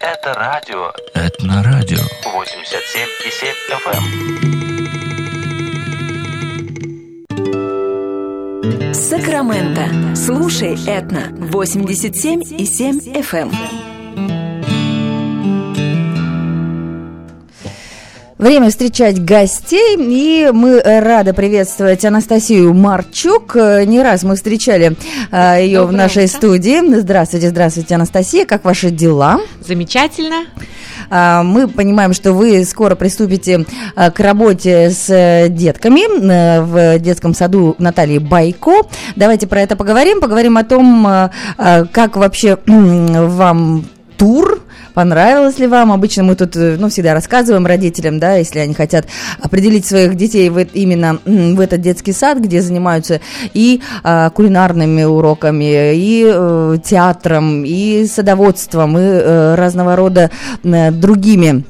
Это радио. Это на радио. 87,7 FM. Сакраменто. Слушай Этно. 87,7 FM. Время встречать гостей, и мы рады приветствовать Анастасию Марчук. Не раз мы встречали а, ее Доброе в нашей утро. студии. Здравствуйте, здравствуйте, Анастасия. Как ваши дела? Замечательно. А, мы понимаем, что вы скоро приступите а, к работе с детками в детском саду Натальи Байко. Давайте про это поговорим. Поговорим о том, как вообще вам тур понравилось ли вам. Обычно мы тут, э, ну, всегда рассказываем родителям, да, если они хотят определить своих детей в, именно в этот детский сад, где занимаются и а, кулинарными уроками, и э, театром, и садоводством, и э, разного рода э, другими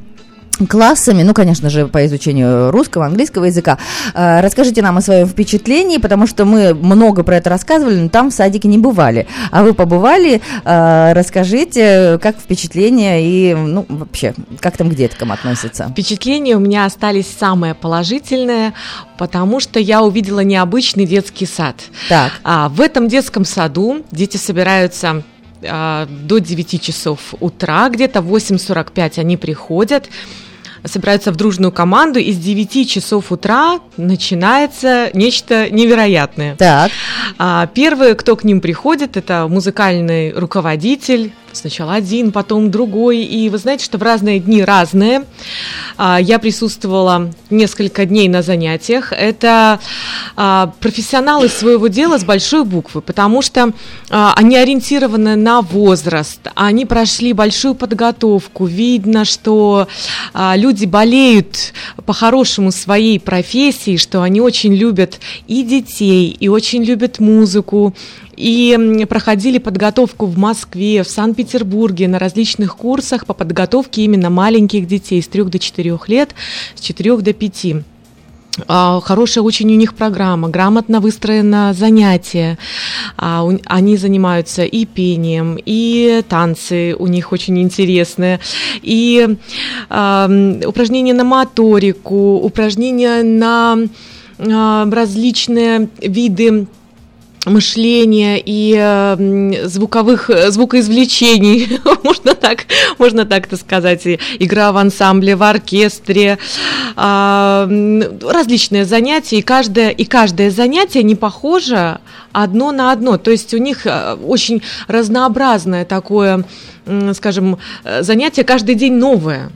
классами, ну, конечно же, по изучению русского, английского языка. А, расскажите нам о своем впечатлении, потому что мы много про это рассказывали, но там в садике не бывали. А вы побывали, а, расскажите, как впечатление и, ну, вообще, как там к деткам относятся? Впечатления у меня остались самые положительные, потому что я увидела необычный детский сад. Так. А, в этом детском саду дети собираются до 9 часов утра, где-то в 8.45 они приходят, собираются в дружную команду, и с 9 часов утра начинается нечто невероятное. Так. А, первый, кто к ним приходит, это музыкальный руководитель, Сначала один, потом другой. И вы знаете, что в разные дни разные. А, я присутствовала несколько дней на занятиях. Это а, профессионалы своего дела с большой буквы, потому что а, они ориентированы на возраст, они прошли большую подготовку. Видно, что люди болеют по-хорошему своей профессии, что они очень любят и детей, и очень любят музыку, и проходили подготовку в Москве, в Санкт-Петербурге на различных курсах по подготовке именно маленьких детей с 3 до 4 лет, с 4 до 5 а, хорошая очень у них программа, грамотно выстроено занятие. А, они занимаются и пением, и танцы у них очень интересные, и упражнения на моторику, упражнения на а, различные виды мышления и э, звуковых звукоизвлечений, можно так, можно так-то сказать, и игра в ансамбле, в оркестре, э, различные занятия, и каждое, и каждое занятие не похоже одно на одно, то есть у них э, очень разнообразное такое, скажем, э, занятие каждый день новое.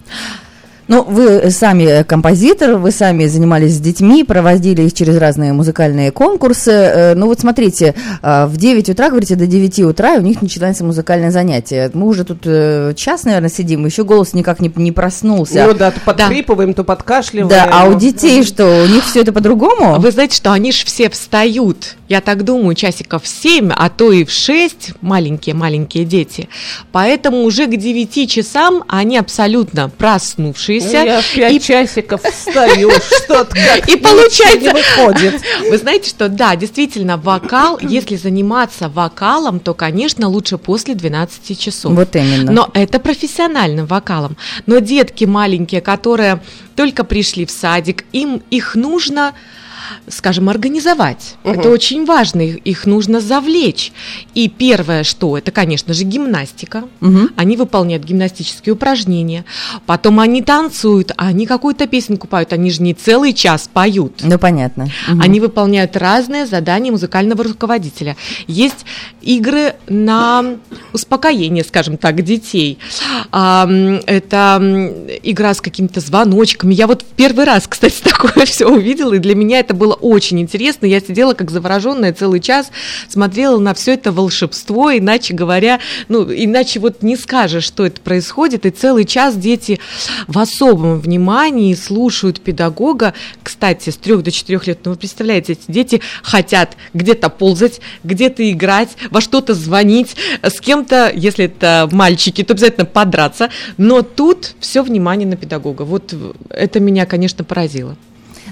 Ну, вы сами э, композитор, вы сами занимались с детьми, проводили их через разные музыкальные конкурсы. Э, ну вот смотрите, э, в 9 утра, говорите, до 9 утра у них начинается музыкальное занятие. Мы уже тут час, наверное, сидим, еще голос никак не, не проснулся. Ну да, то подхрипываем, да. то подкашливаем. Да, а у детей ну. что, у них все это по-другому? А вы знаете, что они же все встают, я так думаю, часиков в 7, а то и в 6, маленькие-маленькие дети. Поэтому уже к 9 часам они абсолютно проснувшиеся, 10. Ну, я в 5 и... часиков встаю, что-то И получается... не выходит. Вы знаете, что да, действительно, вокал, если заниматься вокалом, то, конечно, лучше после 12 часов. Вот именно. Но это профессиональным вокалом. Но детки маленькие, которые только пришли в садик, им их нужно скажем, организовать. Угу. Это очень важно, их, их нужно завлечь. И первое, что это, конечно же, гимнастика. Угу. Они выполняют гимнастические упражнения. Потом они танцуют, а они какую-то песенку поют. Они же не целый час поют. Ну, понятно. Угу. Они выполняют разные задания музыкального руководителя. Есть игры на успокоение, скажем так, детей. Это игра с какими-то звоночками. Я вот первый раз, кстати, такое все увидела, и для меня это было очень интересно. Я сидела как завороженная целый час, смотрела на все это волшебство, иначе говоря, ну, иначе вот не скажешь, что это происходит, и целый час дети в особом внимании слушают педагога. Кстати, с трех до четырех лет, ну, вы представляете, эти дети хотят где-то ползать, где-то играть, во что-то звонить, с кем-то, если это мальчики, то обязательно подраться, но тут все внимание на педагога. Вот это меня, конечно, поразило.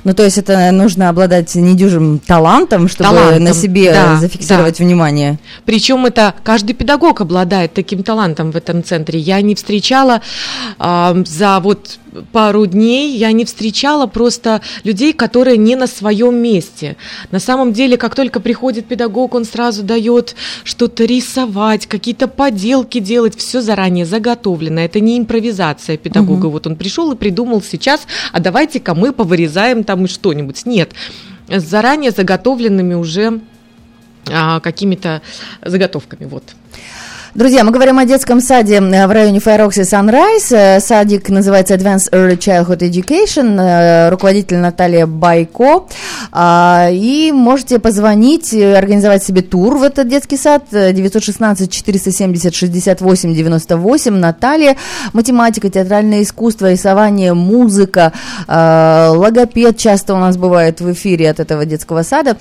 Ну, то есть это нужно обладать недюжим талантом, чтобы талантом, на себе да, зафиксировать да. внимание. Причем это каждый педагог обладает таким талантом в этом центре. Я не встречала э, за вот пару дней я не встречала просто людей, которые не на своем месте. На самом деле, как только приходит педагог, он сразу дает что-то рисовать, какие-то поделки делать, все заранее заготовлено. Это не импровизация педагога. Угу. Вот он пришел и придумал сейчас, а давайте-ка мы повырезаем там что-нибудь. Нет, с заранее заготовленными уже а, какими-то заготовками. Вот. Друзья, мы говорим о детском саде э, в районе Файрокси Sunrise. Э, садик называется Advanced Early Childhood Education. Э, руководитель Наталья Байко. А, и можете позвонить, организовать себе тур в этот детский сад. 916 470 68 98. Наталья. Математика, театральное искусство, рисование, музыка, логопед часто у нас бывает в эфире от этого детского сада.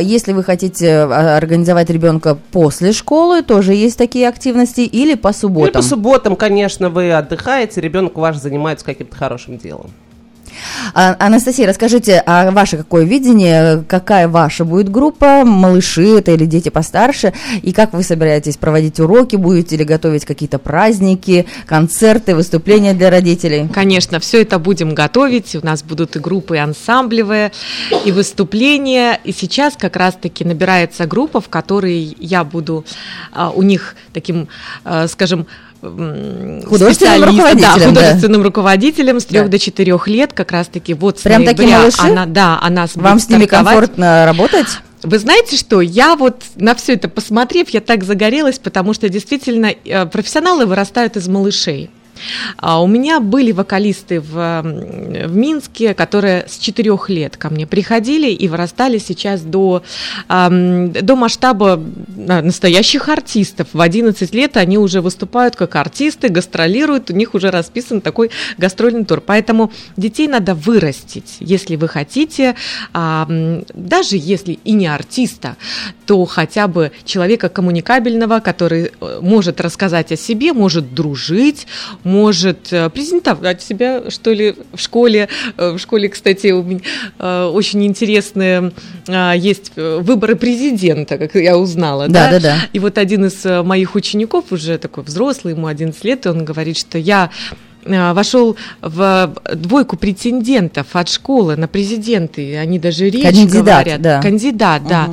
Если вы хотите организовать ребенка после школы, тоже есть такие активности или по субботам? Или по субботам, конечно, вы отдыхаете, ребенок ваш занимается каким-то хорошим делом. А, Анастасия, расскажите, а ваше какое видение, какая ваша будет группа, малыши это или дети постарше, и как вы собираетесь проводить уроки, будете ли готовить какие-то праздники, концерты, выступления для родителей? Конечно, все это будем готовить, у нас будут и группы и ансамблевые, и выступления, и сейчас как раз-таки набирается группа, в которой я буду а, у них таким, а, скажем, художественным руководителем, да, художественным да. руководителем с трех да. до четырех лет, как раз-таки вот с Прям ноября такие она, да, она Вам с ними комфортно работать? Вы знаете что, я вот на все это посмотрев, я так загорелась, потому что действительно э, профессионалы вырастают из малышей. А у меня были вокалисты в, в Минске, которые с четырех лет ко мне приходили и вырастали сейчас до, до масштаба а, настоящих артистов. В 11 лет они уже выступают как артисты, гастролируют, у них уже расписан такой гастрольный тур. Поэтому детей надо вырастить, если вы хотите, даже если и не артиста, то хотя бы человека коммуникабельного, который э, может рассказать о себе, может дружить, может э, презентовать себя, что ли, в школе. Э, в школе, кстати, у меня э, очень интересные есть выборы президента, как я узнала. Да, да, да. да. И вот один из моих учеников, уже такой взрослый, ему 11 лет, и он говорит, что я вошел в двойку претендентов от школы на президенты, они даже речь Кандидат, говорят. Да. Кандидат, угу. да.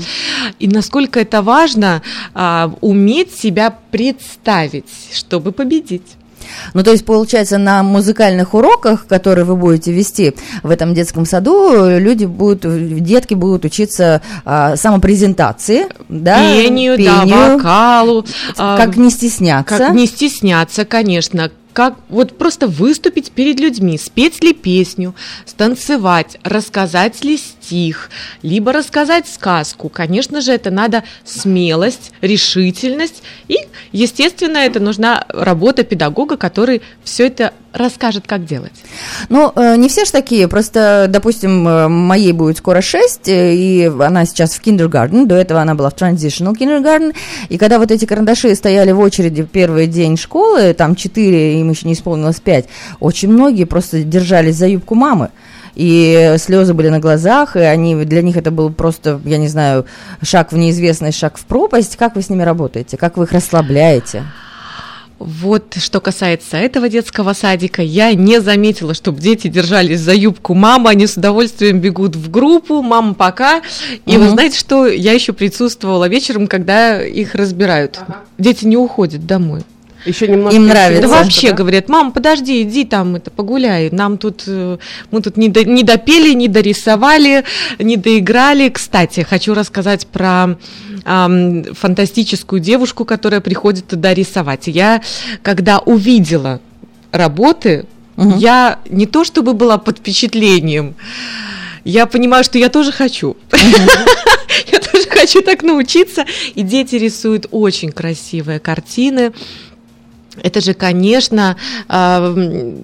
И насколько это важно а, уметь себя представить, чтобы победить. Ну, то есть, получается, на музыкальных уроках, которые вы будете вести в этом детском саду, люди будут, детки будут учиться а, самопрезентации, да, пению, пению, да, вокалу, как а, не стесняться, как не стесняться, конечно, как вот просто выступить перед людьми, спеть ли песню, станцевать, рассказать ли стих, либо рассказать сказку. Конечно же, это надо смелость, решительность и, естественно, это нужна работа педагога, который все это расскажет, как делать. Ну, э, не все же такие, просто, допустим, э, моей будет скоро 6, э, и она сейчас в kindergarten, до этого она была в transitional kindergarten, и когда вот эти карандаши стояли в очереди первый день школы, там 4, им еще не исполнилось 5, очень многие просто держались за юбку мамы и слезы были на глазах, и они, для них это был просто, я не знаю, шаг в неизвестность, шаг в пропасть. Как вы с ними работаете? Как вы их расслабляете? Вот что касается этого детского садика, я не заметила, чтобы дети держались за юбку мамы, они с удовольствием бегут в группу, мама пока. И угу. вы знаете, что я еще присутствовала вечером, когда их разбирают. Ага. Дети не уходят домой. Еще немного им нравится. Да вообще да? говорят, мам, подожди, иди там это погуляй. Нам тут э, мы тут не, до, не допели, не дорисовали, не доиграли. Кстати, хочу рассказать про эм, фантастическую девушку, которая приходит туда рисовать. Я когда увидела работы, угу. я не то чтобы была под впечатлением, я понимаю, что я тоже хочу. Я тоже хочу так научиться. И дети рисуют очень красивые картины это же, конечно, э,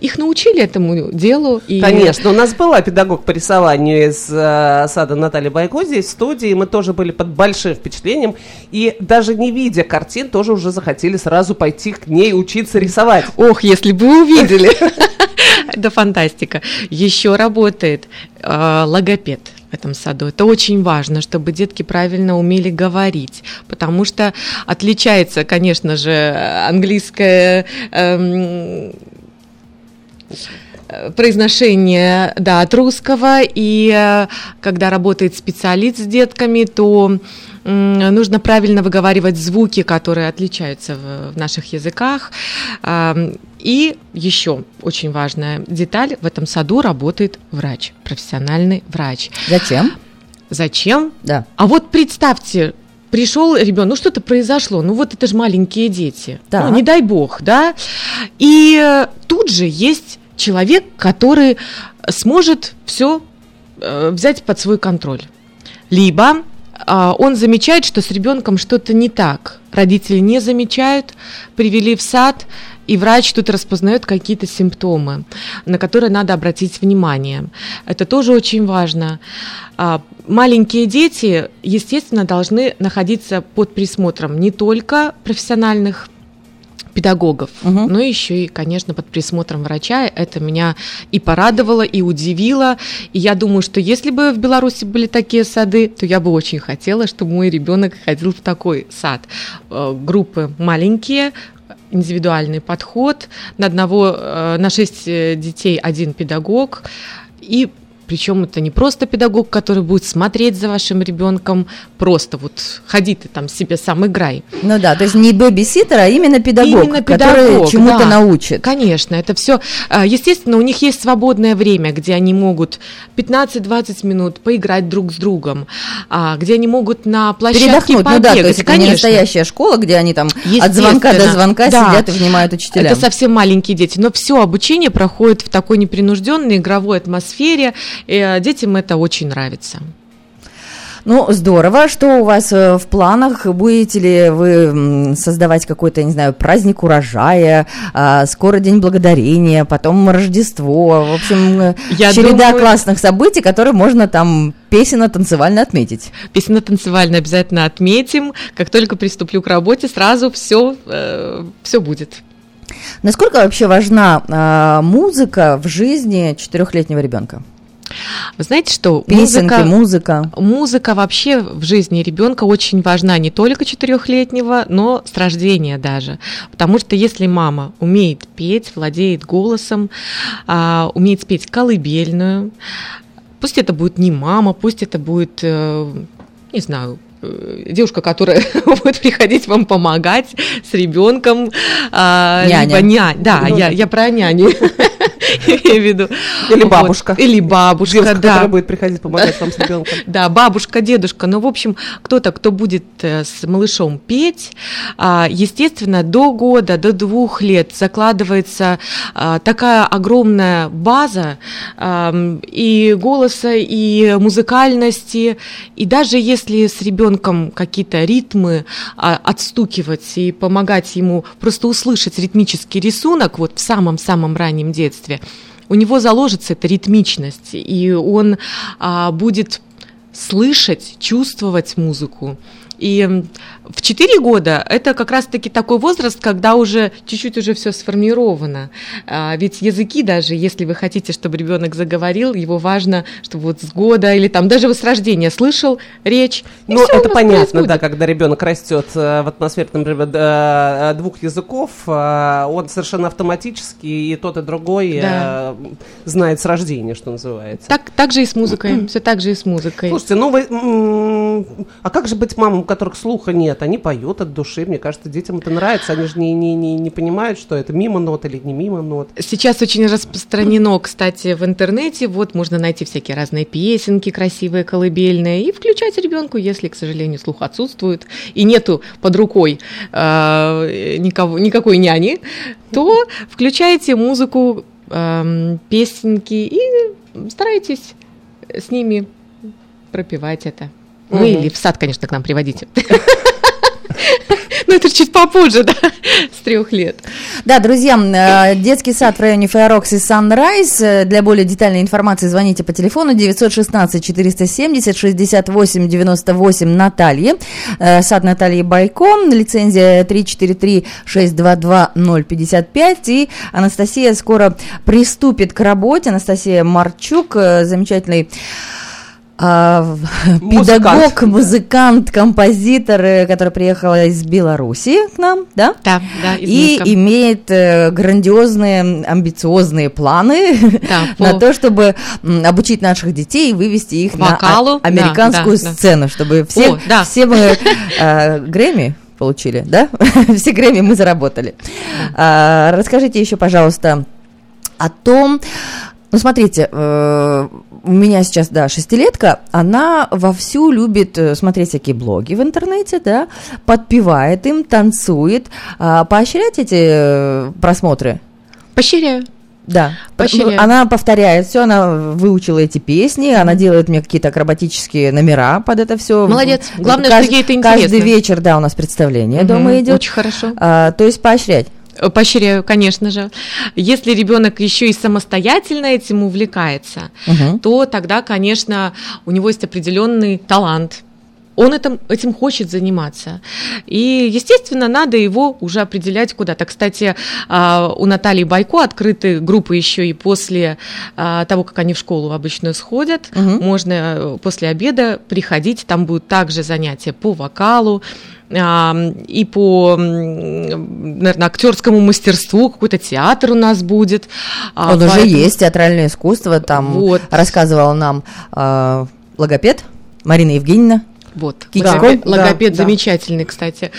их научили этому делу. И... Конечно, у нас была педагог по рисованию из э, сада Натальи Байко здесь в студии, мы тоже были под большим впечатлением, и даже не видя картин, тоже уже захотели сразу пойти к ней учиться рисовать. Ох, если бы вы увидели! Это фантастика. Еще работает э, логопед этом саду. Это очень важно, чтобы детки правильно умели говорить, потому что отличается, конечно же, английское эм, произношение да, от русского, и э, когда работает специалист с детками, то нужно правильно выговаривать звуки, которые отличаются в, в наших языках. И еще очень важная деталь, в этом саду работает врач, профессиональный врач. Зачем? Зачем? Да. А вот представьте, пришел ребенок, ну что-то произошло, ну вот это же маленькие дети, да. ну не дай бог, да, и тут же есть человек, который сможет все э, взять под свой контроль. Либо э, он замечает, что с ребенком что-то не так. Родители не замечают, привели в сад, и врач тут распознает какие-то симптомы, на которые надо обратить внимание. Это тоже очень важно. А, маленькие дети, естественно, должны находиться под присмотром не только профессиональных педагогов, угу. но еще и, конечно, под присмотром врача. Это меня и порадовало, и удивило. И я думаю, что если бы в Беларуси были такие сады, то я бы очень хотела, чтобы мой ребенок ходил в такой сад. Э, группы маленькие, индивидуальный подход, на одного, э, на шесть э, детей один педагог, и причем это не просто педагог, который будет смотреть за вашим ребенком, просто вот ходи ты там себе сам играй. Ну да, то есть не бэбиситер, а именно педагог, именно который педагог, чему-то да, научит. Конечно, это все. А, естественно, у них есть свободное время, где они могут 15-20 минут поиграть друг с другом, а, где они могут на площадке Передохнуть, побегать. ну да, то есть это не настоящая школа, где они там от звонка до звонка да, сидят и внимают учителям. Это совсем маленькие дети, но все обучение проходит в такой непринужденной игровой атмосфере, и э, детям это очень нравится. Ну, здорово. Что у вас э, в планах? Будете ли вы создавать какой-то, не знаю, праздник урожая, а, скоро День Благодарения, потом Рождество, в общем, э, Я череда думаю... классных событий, которые можно там песенно-танцевально отметить. Песенно-танцевально обязательно отметим. Как только приступлю к работе, сразу все, э, все будет. Насколько вообще важна э, музыка в жизни четырехлетнего ребенка? Вы знаете, что Песенки, музыка, музыка. Музыка вообще в жизни ребенка очень важна не только четырехлетнего, но с рождения даже. Потому что если мама умеет петь, владеет голосом, а, умеет спеть колыбельную, пусть это будет не мама, пусть это будет, э, не знаю, э, девушка, которая будет приходить вам помогать с ребенком. А, няня. Либо нянь. Да, ну, я, я про няню. имею в виду. Или бабушка. Или бабушка, Девушка, да. которая будет приходить помогать вам с ребенком. Да, бабушка, дедушка. Ну, в общем, кто-то, кто будет э, с малышом петь, а, естественно, до года, до двух лет закладывается а, такая огромная база и голоса, и музыкальности. И даже если с ребенком какие-то ритмы а, отстукивать и помогать ему просто услышать ритмический рисунок вот в самом-самом раннем детстве, у него заложится эта ритмичность, и он а, будет слышать, чувствовать музыку. И в 4 года это как раз-таки такой возраст, когда уже чуть-чуть уже все сформировано. А, ведь языки даже, если вы хотите, чтобы ребенок заговорил, его важно, чтобы вот с года или там даже с рождения слышал речь. Ну, это понятно, происходит. да, когда ребенок растет э, в атмосфере, например, э, двух языков, э, он совершенно автоматически и тот, и другой да. знает с рождения, что называется. Так, так же и с музыкой, все так же и с музыкой. Слушайте, ну вы, а как же быть мамам, у которых слуха нет? Они поют от души, мне кажется, детям это нравится, они же не, не, не, не понимают, что это мимо нот или не мимо нот. Сейчас очень распространено, кстати, в интернете, вот можно найти всякие разные песенки красивые, колыбельные, и включать ребенку, если, к сожалению, слух отсутствует, и нету под рукой э, никого, никакой няни, то включайте музыку, э, песенки и старайтесь с ними пропивать это. Ну или в сад, конечно, к нам приводите. Ну, это чуть попозже, да, с трех лет. Да, друзья, э, детский сад в районе Файрокс и Санрайз. Э, для более детальной информации звоните по телефону 916 470 68 98 Натальи. Э, сад Натальи Байко, лицензия 343 622 055. И Анастасия скоро приступит к работе. Анастасия Марчук, замечательный а, педагог, музыкант, композитор, э, который приехал из Беларуси к нам, да? Да, да. И Минска. имеет э, грандиозные, амбициозные планы да, на то, чтобы обучить наших детей и вывести их Вокалу, на американскую да, сцену, да. чтобы все, О, да. все мы э, Грэмми получили, да? все Грэмми мы заработали. А, расскажите еще, пожалуйста, о том, ну, смотрите, э, у меня сейчас, да, шестилетка, она вовсю любит э, смотреть всякие блоги в интернете, да, подпевает им, танцует. А, поощрять эти э, просмотры? Поощряю. Да, Поощряю. она повторяет все, она выучила эти песни, она делает мне какие-то акробатические номера под это все. Молодец. Главное, Кажд, что ей это интересно. Каждый вечер, да, у нас представление угу, дома идет. Очень хорошо. А, то есть поощрять. Поощряю, конечно же. Если ребенок еще и самостоятельно этим увлекается, угу. то тогда, конечно, у него есть определенный талант, он этим, этим хочет заниматься. И, естественно, надо его уже определять куда-то. Кстати, а, у Натальи Байко открыты группы еще и после а, того, как они в школу обычно сходят. Угу. Можно э, после обеда приходить, там будут также занятия по вокалу, и по, наверное, актерскому мастерству, какой-то театр у нас будет. А, Он Поэтому... уже есть, театральное искусство, там вот. рассказывал нам э, логопед Марина Евгеньевна. Вот, логопед, да, логопед да, замечательный, да. кстати.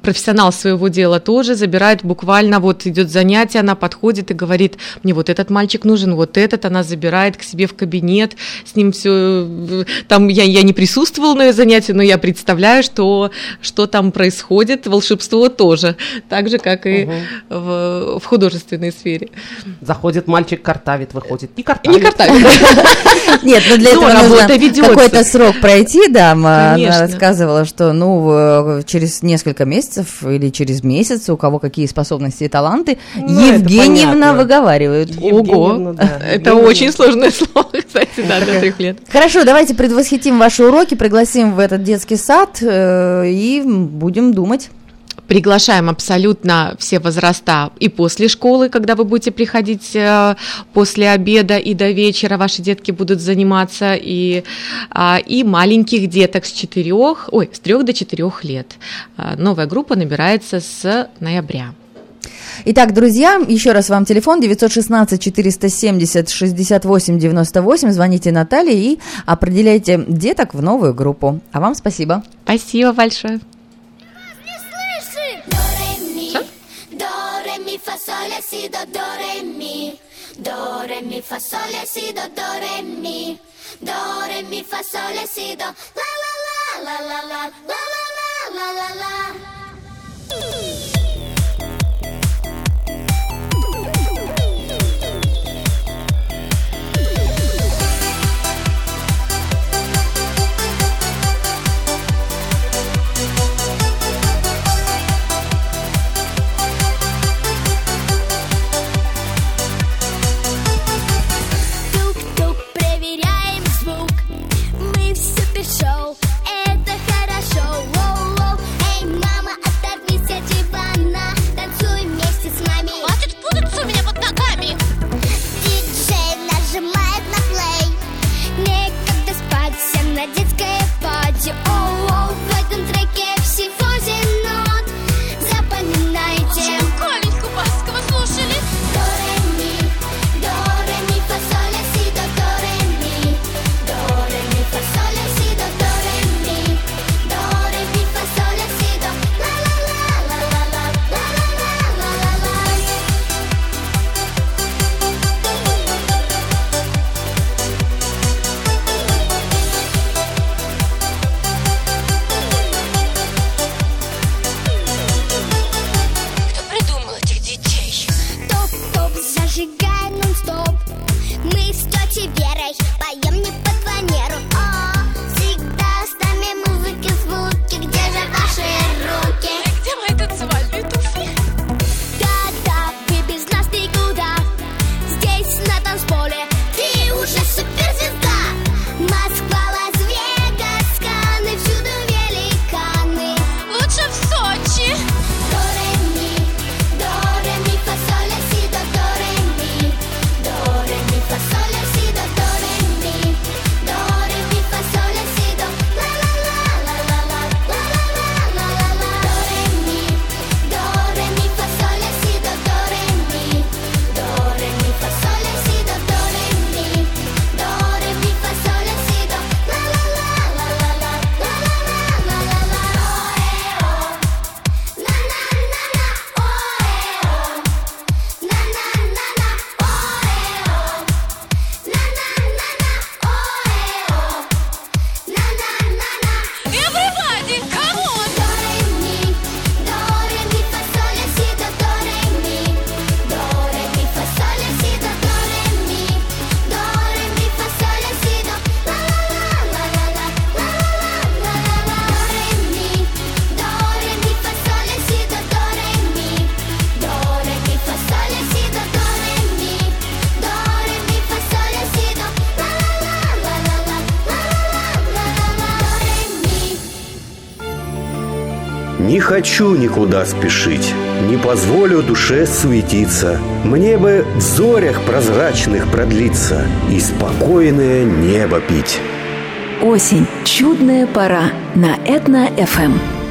Профессионал своего дела тоже забирает буквально, вот идет занятие, она подходит и говорит, мне вот этот мальчик нужен, вот этот, она забирает к себе в кабинет, с ним все, там я, я не присутствовала на занятии, но я представляю, что, что там происходит, волшебство тоже, так же, как и угу. в, в художественной сфере. Заходит мальчик, картавит, выходит, не картавит. Не картавит. Нет, но для этого нужно какой-то срок пройти, да, она рассказывала, что, ну, через несколько месяцев месяцев или через месяц, у кого какие способности и таланты, ну, Евгеньевна выговаривают. Ого, да. это очень сложное слово, кстати, да, для трех лет. Хорошо, давайте предвосхитим ваши уроки, пригласим в этот детский сад э, и будем думать. Приглашаем абсолютно все возраста и после школы, когда вы будете приходить э, после обеда и до вечера, ваши детки будут заниматься, и, а, и маленьких деток с 4, ой, с 3 до 4 лет. А, новая группа набирается с ноября. Итак, друзья, еще раз вам телефон 916 470 68 98. Звоните Наталье и определяйте деток в новую группу. А вам спасибо. Спасибо большое. Fa sol si do do re mi. Do re mi fa sol si do do re mi. Do re mi fa sol si do. La la la la la. La la la la la la хочу никуда спешить, не позволю душе суетиться. Мне бы в зорях прозрачных продлиться и спокойное небо пить. Осень. Чудная пора на Этно-ФМ.